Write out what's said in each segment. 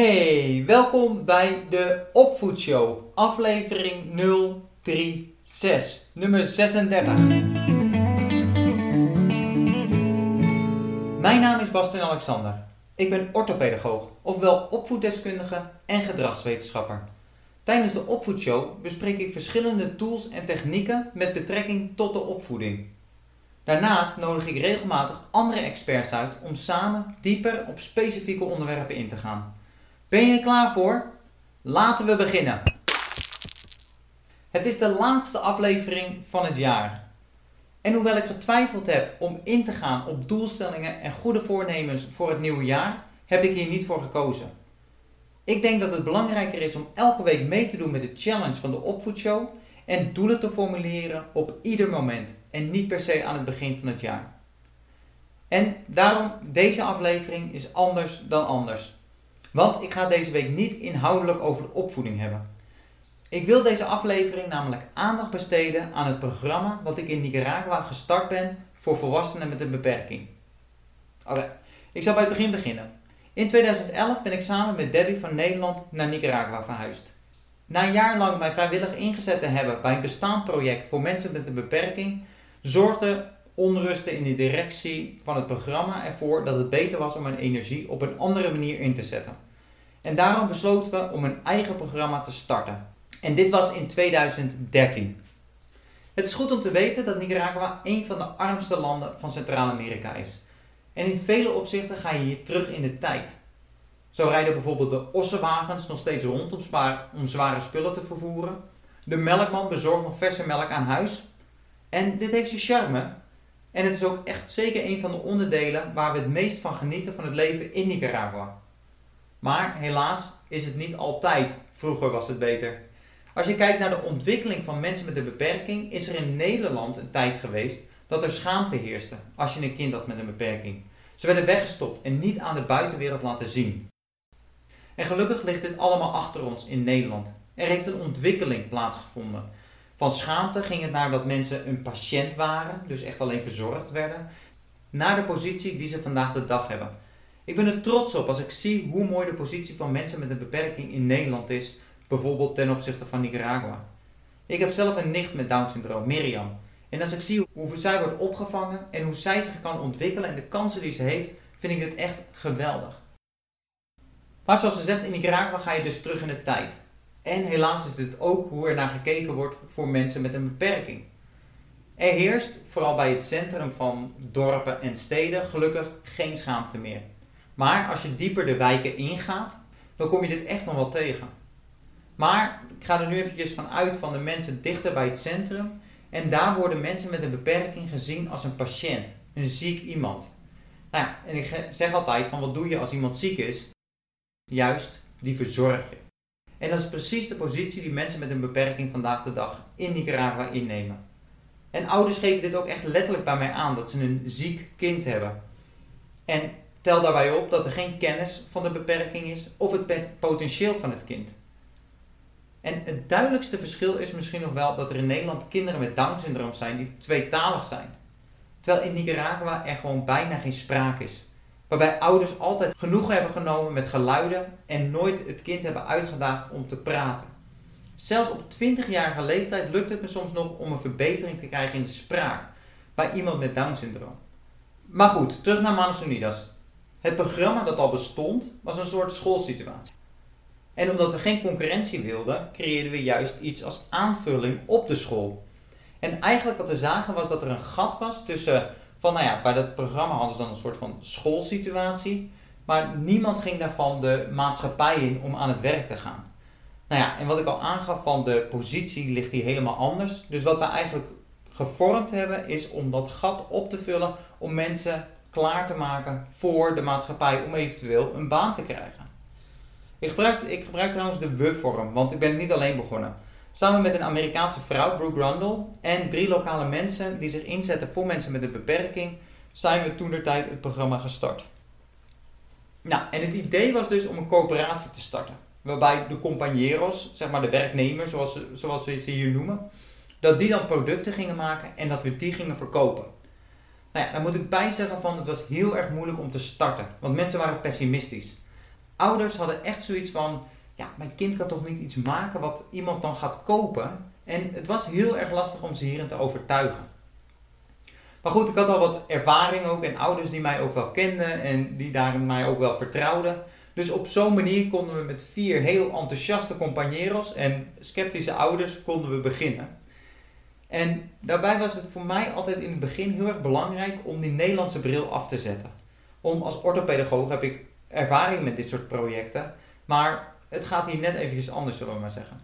Hey, welkom bij de Opvoedshow, aflevering 036, nummer 36. Mijn naam is Bastian Alexander. Ik ben orthopedagoog, ofwel opvoeddeskundige en gedragswetenschapper. Tijdens de Opvoedshow bespreek ik verschillende tools en technieken met betrekking tot de opvoeding. Daarnaast nodig ik regelmatig andere experts uit om samen dieper op specifieke onderwerpen in te gaan. Ben je er klaar voor? Laten we beginnen. Het is de laatste aflevering van het jaar. En hoewel ik getwijfeld heb om in te gaan op doelstellingen en goede voornemens voor het nieuwe jaar, heb ik hier niet voor gekozen. Ik denk dat het belangrijker is om elke week mee te doen met de challenge van de opvoedshow en doelen te formuleren op ieder moment en niet per se aan het begin van het jaar. En daarom, deze aflevering is anders dan anders. Want ik ga deze week niet inhoudelijk over opvoeding hebben. Ik wil deze aflevering namelijk aandacht besteden aan het programma wat ik in Nicaragua gestart ben voor volwassenen met een beperking. Oké, ik zal bij het begin beginnen. In 2011 ben ik samen met Debbie van Nederland naar Nicaragua verhuisd. Na een jaar lang mij vrijwillig ingezet te hebben bij een bestaand project voor mensen met een beperking, zorgde onrusten in de directie van het programma ervoor dat het beter was om mijn energie op een andere manier in te zetten. En daarom besloten we om een eigen programma te starten. En dit was in 2013. Het is goed om te weten dat Nicaragua een van de armste landen van Centraal-Amerika is. En in vele opzichten ga je hier terug in de tijd. Zo rijden bijvoorbeeld de ossenwagens nog steeds rond om, om zware spullen te vervoeren. De melkman bezorgt nog verse melk aan huis. En dit heeft zijn charme. En het is ook echt zeker een van de onderdelen waar we het meest van genieten van het leven in Nicaragua. Maar helaas is het niet altijd. Vroeger was het beter. Als je kijkt naar de ontwikkeling van mensen met een beperking, is er in Nederland een tijd geweest dat er schaamte heerste als je een kind had met een beperking. Ze werden weggestopt en niet aan de buitenwereld laten zien. En gelukkig ligt dit allemaal achter ons in Nederland. Er heeft een ontwikkeling plaatsgevonden. Van schaamte ging het naar dat mensen een patiënt waren, dus echt alleen verzorgd werden, naar de positie die ze vandaag de dag hebben. Ik ben er trots op als ik zie hoe mooi de positie van mensen met een beperking in Nederland is, bijvoorbeeld ten opzichte van Nicaragua. Ik heb zelf een nicht met Down syndroom, Miriam. En als ik zie hoe zij wordt opgevangen en hoe zij zich kan ontwikkelen en de kansen die ze heeft, vind ik dit echt geweldig. Maar zoals gezegd, in Nicaragua ga je dus terug in de tijd. En helaas is dit ook hoe er naar gekeken wordt voor mensen met een beperking. Er heerst, vooral bij het centrum van dorpen en steden, gelukkig geen schaamte meer. Maar als je dieper de wijken ingaat, dan kom je dit echt nog wel tegen. Maar ik ga er nu eventjes van uit van de mensen dichter bij het centrum. En daar worden mensen met een beperking gezien als een patiënt, een ziek iemand. Nou en ik zeg altijd van wat doe je als iemand ziek is? Juist, die verzorg je. En dat is precies de positie die mensen met een beperking vandaag de dag in Nicaragua innemen. En ouders geven dit ook echt letterlijk bij mij aan, dat ze een ziek kind hebben. En tel daarbij op dat er geen kennis van de beperking is of het potentieel van het kind. En het duidelijkste verschil is misschien nog wel dat er in Nederland kinderen met Down syndroom zijn die tweetalig zijn. Terwijl in Nicaragua er gewoon bijna geen sprake is. Waarbij ouders altijd genoeg hebben genomen met geluiden en nooit het kind hebben uitgedaagd om te praten. Zelfs op 20-jarige leeftijd lukt het me soms nog om een verbetering te krijgen in de spraak bij iemand met Down syndroom. Maar goed, terug naar Manos Unidas. Het programma dat al bestond was een soort schoolsituatie. En omdat we geen concurrentie wilden, creëerden we juist iets als aanvulling op de school. En eigenlijk wat we zagen was dat er een gat was tussen, van nou ja, bij dat programma hadden ze dan een soort van schoolsituatie, maar niemand ging daarvan de maatschappij in om aan het werk te gaan. Nou ja, en wat ik al aangaf van de positie ligt hier helemaal anders. Dus wat we eigenlijk gevormd hebben is om dat gat op te vullen om mensen klaar te maken voor de maatschappij om eventueel een baan te krijgen. Ik gebruik, ik gebruik trouwens de we-vorm, want ik ben niet alleen begonnen. Samen met een Amerikaanse vrouw, Brooke Rundle, en drie lokale mensen die zich inzetten voor mensen met een beperking, zijn we toen tijd het programma gestart. Nou, en het idee was dus om een coöperatie te starten. Waarbij de compañeros, zeg maar de werknemers zoals, zoals we ze hier noemen, dat die dan producten gingen maken en dat we die gingen verkopen. Nou ja, daar moet ik bij zeggen van het was heel erg moeilijk om te starten, want mensen waren pessimistisch. ouders hadden echt zoiets van, mijn kind kan toch niet iets maken wat iemand dan gaat kopen. En het was heel erg lastig om ze hierin te overtuigen. Maar goed, ik had al wat ervaring ook en ouders die mij ook wel kenden en die daarin mij ook wel vertrouwden. Dus op zo'n manier konden we met vier heel enthousiaste compañeros en sceptische ouders konden we beginnen. En daarbij was het voor mij altijd in het begin heel erg belangrijk om die Nederlandse bril af te zetten. Om als orthopedagoog heb ik ervaring met dit soort projecten, maar het gaat hier net eventjes anders, zullen we maar zeggen.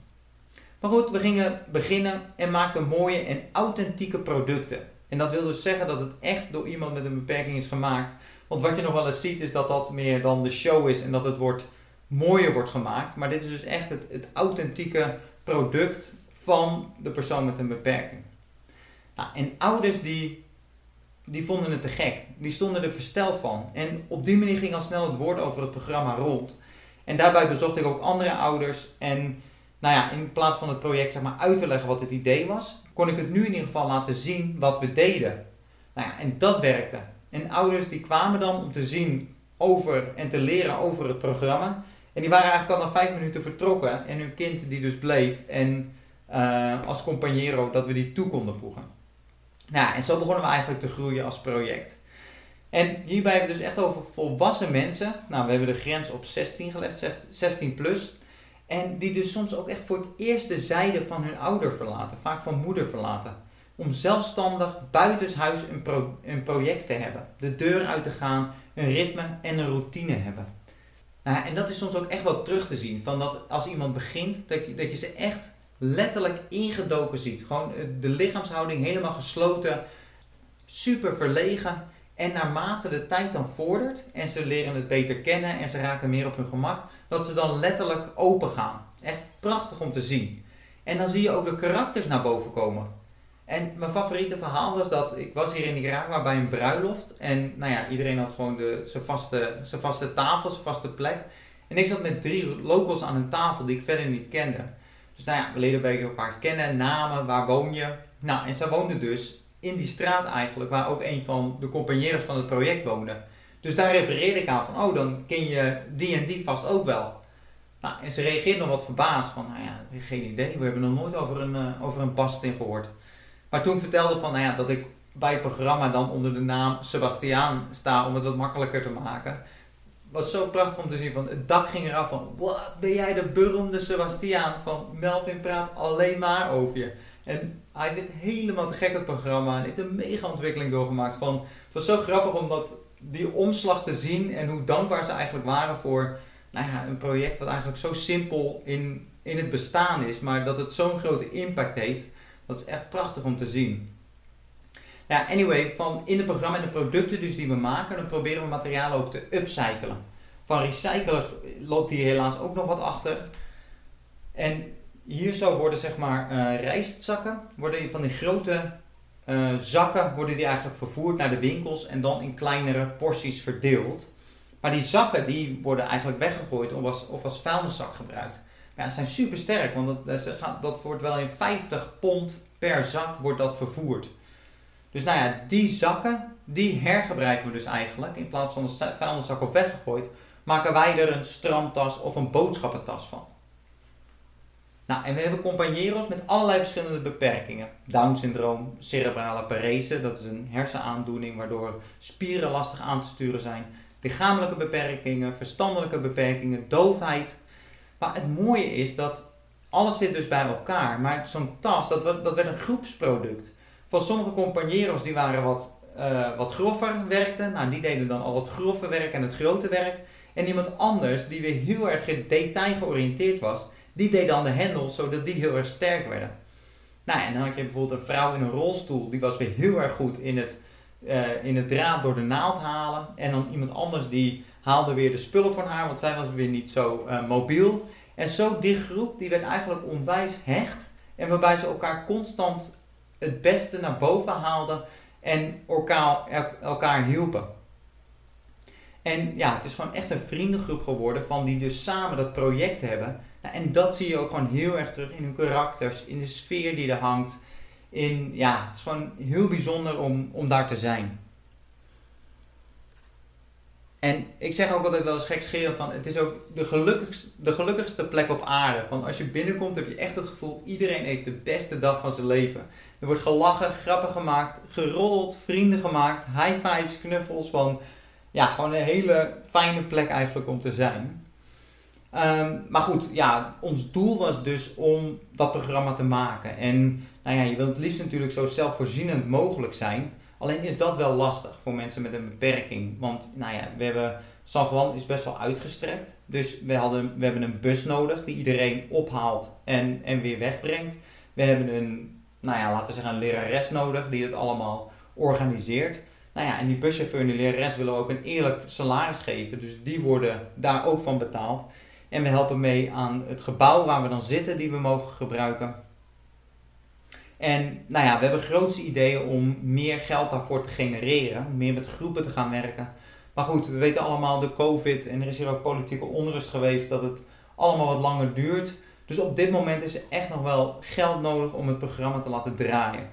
Maar goed, we gingen beginnen en maakten mooie en authentieke producten. En dat wil dus zeggen dat het echt door iemand met een beperking is gemaakt. Want wat je nog wel eens ziet is dat dat meer dan de show is en dat het wordt mooier wordt gemaakt. Maar dit is dus echt het, het authentieke product van de persoon met een beperking. Nou, en ouders die, die vonden het te gek. Die stonden er versteld van. En op die manier ging al snel het woord over het programma rond. En daarbij bezocht ik ook andere ouders. En nou ja, in plaats van het project zeg maar, uit te leggen wat het idee was, kon ik het nu in ieder geval laten zien wat we deden. Nou ja, en dat werkte. En ouders die kwamen dan om te zien over en te leren over het programma. En die waren eigenlijk al na vijf minuten vertrokken. En hun kind die dus bleef. En uh, als compañero dat we die toe konden voegen. Nou, en zo begonnen we eigenlijk te groeien als project. En hierbij hebben we dus echt over volwassen mensen. Nou, we hebben de grens op 16 gelegd, 16 plus. En die dus soms ook echt voor het eerst de zijde van hun ouder verlaten, vaak van moeder verlaten. Om zelfstandig buitenshuis een, een project te hebben. De deur uit te gaan, een ritme en een routine hebben. Nou, en dat is soms ook echt wel terug te zien. Van dat als iemand begint, dat je, dat je ze echt letterlijk ingedoken ziet. Gewoon eh, de lichaamshouding helemaal gesloten, super verlegen. En naarmate de tijd dan vordert en ze leren het beter kennen en ze raken meer op hun gemak, dat ze dan letterlijk open gaan. Echt prachtig om te zien. En dan zie je ook de karakters naar boven komen. En mijn favoriete verhaal was dat ik was hier in Nicaragua bij een bruiloft. En nou ja, iedereen had gewoon de, zijn, vaste, zijn vaste tafel, zijn vaste plek. En ik zat met drie locals aan een tafel die ik verder niet kende. Dus nou ja, we leren bij elkaar kennen, namen, waar woon je. Nou, en ze woonden dus in die straat eigenlijk, waar ook een van de compagnons van het project woonde. Dus daar refereerde ik aan van, oh, dan ken je die en die vast ook wel. Nou, en ze reageerde nog wat verbaasd van, nou ja, geen idee, we hebben nog nooit over een, uh, over een Bastin gehoord. Maar toen vertelde van, nou ja, dat ik bij het programma dan onder de naam Sebastiaan sta om het wat makkelijker te maken. Was zo prachtig om te zien, van het dak ging eraf van, wat ben jij de beroemde Sebastiaan van Melvin praat alleen maar over je. En hij vindt helemaal te gek het programma en heeft een mega ontwikkeling doorgemaakt van, het was zo grappig omdat die omslag te zien en hoe dankbaar ze eigenlijk waren voor nou ja, een project wat eigenlijk zo simpel in, in het bestaan is, maar dat het zo'n grote impact heeft. Dat is echt prachtig om te zien. Ja, anyway, van in het programma en de producten dus die we maken, dan proberen we materialen ook te upcyclen. Van recyclen loopt hier helaas ook nog wat achter. En hier zo worden zeg maar uh, rijstzakken, worden van die grote uh, zakken worden die eigenlijk vervoerd naar de winkels en dan in kleinere porties verdeeld. Maar die zakken die worden eigenlijk weggegooid of als, of als vuilniszak gebruikt. Ja, ze zijn super sterk, want dat, dat wordt wel in 50 pond per zak wordt dat vervoerd. Dus nou ja, die zakken, die hergebruiken we dus eigenlijk. In plaats van een vuilniszak of weggegooid, maken wij er een strandtas of een boodschappentas van. Nou, en we hebben compagneros met allerlei verschillende beperkingen. Down-syndroom, cerebrale parese, dat is een hersenaandoening waardoor spieren lastig aan te sturen zijn. Lichamelijke beperkingen, verstandelijke beperkingen, doofheid. Maar het mooie is dat alles zit dus bij elkaar. Maar zo'n tas, dat, dat werd een groepsproduct. Van sommige compagneros die waren wat, uh, wat grover werkten. Nou, die deden dan al het grove werk en het grote werk. En iemand anders die weer heel erg detail georiënteerd was die deed dan de hendels zodat die heel erg sterk werden. Nou, en dan had je bijvoorbeeld een vrouw in een rolstoel, die was weer heel erg goed in het, uh, in het draad door de naald halen. En dan iemand anders die haalde weer de spullen van haar, want zij was weer niet zo uh, mobiel. En zo die groep, die werd eigenlijk onwijs hecht. En waarbij ze elkaar constant het beste naar boven haalden en elkaar, elkaar hielpen. En ja, het is gewoon echt een vriendengroep geworden van die dus samen dat project hebben. En dat zie je ook gewoon heel erg terug in hun karakters, in de sfeer die er hangt. In, ja, het is gewoon heel bijzonder om, om daar te zijn. En ik zeg ook altijd wel eens gekscherend van, het is ook de gelukkigste, de gelukkigste plek op aarde. Van als je binnenkomt heb je echt het gevoel, iedereen heeft de beste dag van zijn leven. Er wordt gelachen, grappen gemaakt, gerold, vrienden gemaakt, high fives, knuffels. Van, ja, gewoon een hele fijne plek eigenlijk om te zijn. Ehm, maar goed, ja, ons doel was dus om dat programma te maken. En nou ja, je wilt het liefst natuurlijk zo zelfvoorzienend mogelijk zijn. Alleen is dat wel lastig voor mensen met een beperking. Want nou ja, we hebben, San Juan is best wel uitgestrekt. Dus we, hadden, we hebben een bus nodig die iedereen ophaalt en, en weer wegbrengt. We hebben een, nou ja, laten we zeggen, een lerares nodig die het allemaal organiseert. Nou ja, en die buschauffeur en die lerares willen ook een eerlijk salaris geven. Dus die worden daar ook van betaald. En we helpen mee aan het gebouw waar we dan zitten, die we mogen gebruiken. En nou ja, we hebben grootste ideeën om meer geld daarvoor te genereren, meer met groepen te gaan werken. Maar goed, we weten allemaal de COVID en er is hier ook politieke onrust geweest dat het allemaal wat langer duurt. Dus op dit moment is er echt nog wel geld nodig om het programma te laten draaien.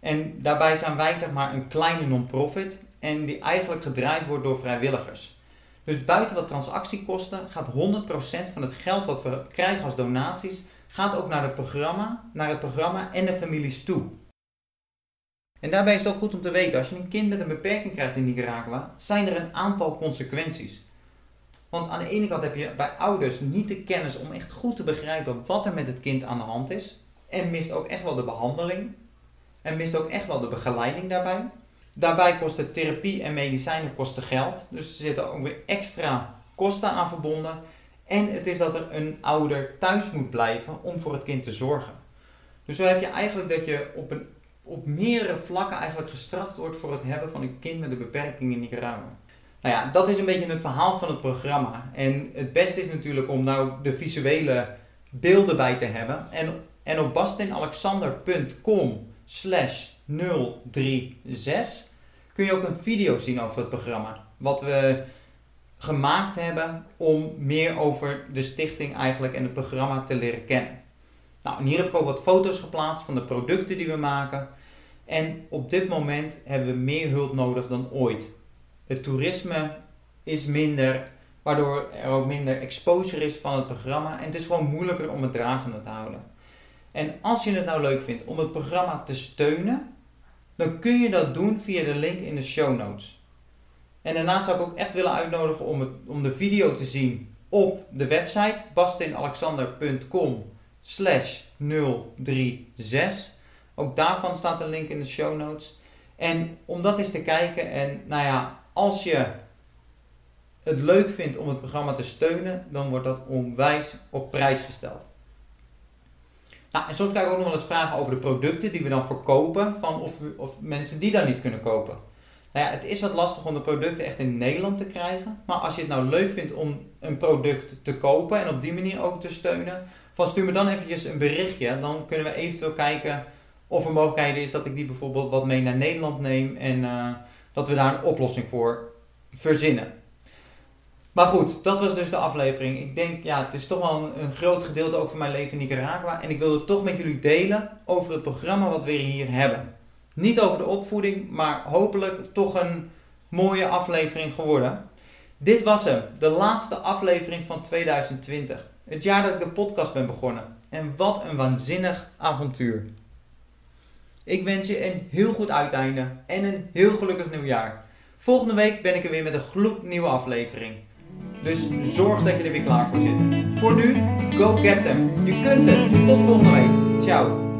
En daarbij zijn wij zeg maar een kleine non-profit en die eigenlijk gedraaid wordt door vrijwilligers. Dus buiten wat transactiekosten gaat 100% van het geld dat we krijgen als donaties gaat ook naar het programma, naar het programma en de families toe. En daarbij is het ook goed om te weten, als je een kind met een beperking krijgt in Nicaragua, zijn er een aantal consequenties. Want aan de ene kant heb je bij ouders niet de kennis om echt goed te begrijpen wat er met het kind aan de hand is. En mist ook echt wel de behandeling. En mist ook echt wel de begeleiding daarbij. Daarbij kosten therapie en medicijnen kosten geld. Dus er zitten ook weer extra kosten aan verbonden. En het is dat er een ouder thuis moet blijven om voor het kind te zorgen. Dus zo heb je eigenlijk dat je op, een, op meerdere vlakken eigenlijk gestraft wordt voor het hebben van een kind met een beperking in Nicaragua. Nou ja, dat is een beetje het verhaal van het programma. En het beste is natuurlijk om nou de visuele beelden bij te hebben. En, en op bastinalexander.com slash 036 kun je ook een video zien over het programma. Wat we gemaakt hebben om meer over de stichting eigenlijk en het programma te leren kennen. Nou, en hier heb ik ook wat foto's geplaatst van de producten die we maken. En op dit moment hebben we meer hulp nodig dan ooit. Het toerisme is minder, waardoor er ook minder exposure is van het programma. En het is gewoon moeilijker om het dragende te houden. En als je het nou leuk vindt om het programma te steunen, dan kun je dat doen via de link in de show notes. En daarnaast zou ik ook echt willen uitnodigen om, om de video te zien op de website bastinalexander.com slash 036. Ook daarvan staat een link in de show notes. En om dat eens te kijken en nou ja, als je het leuk vindt om het programma te steunen, dan wordt dat onwijs op prijs gesteld. Nou, en soms krijg ik ook nog wel eens vragen over de producten die we dan verkopen, van of, of mensen die dan niet kunnen kopen. Nou ja, het is wat lastig om de producten echt in Nederland te krijgen. Maar als je het nou leuk vindt om een product te kopen en op die manier ook te steunen, van stuur me dan eventjes een berichtje. Dan kunnen we eventueel kijken of er mogelijkheden is dat ik die bijvoorbeeld wat mee naar Nederland neem en uh, dat we daar een oplossing voor verzinnen. Maar goed, dat was dus de aflevering. Ik denk, ja, het is toch wel een, groot gedeelte ook van mijn leven in Nicaragua. En ik wil het toch met jullie delen over het programma wat we hier hebben. Niet over de opvoeding, maar hopelijk toch een mooie aflevering geworden. Dit was hem, de laatste aflevering van 2020. Het jaar dat ik de podcast ben begonnen. En wat een waanzinnig avontuur. Ik wens je een heel goed uiteinde en een heel gelukkig nieuwjaar. Volgende week ben ik er weer met een gloednieuwe aflevering. Dus zorg dat je er weer klaar voor zit. Voor nu, go get them. Je kunt het. Tot volgende week. Ciao.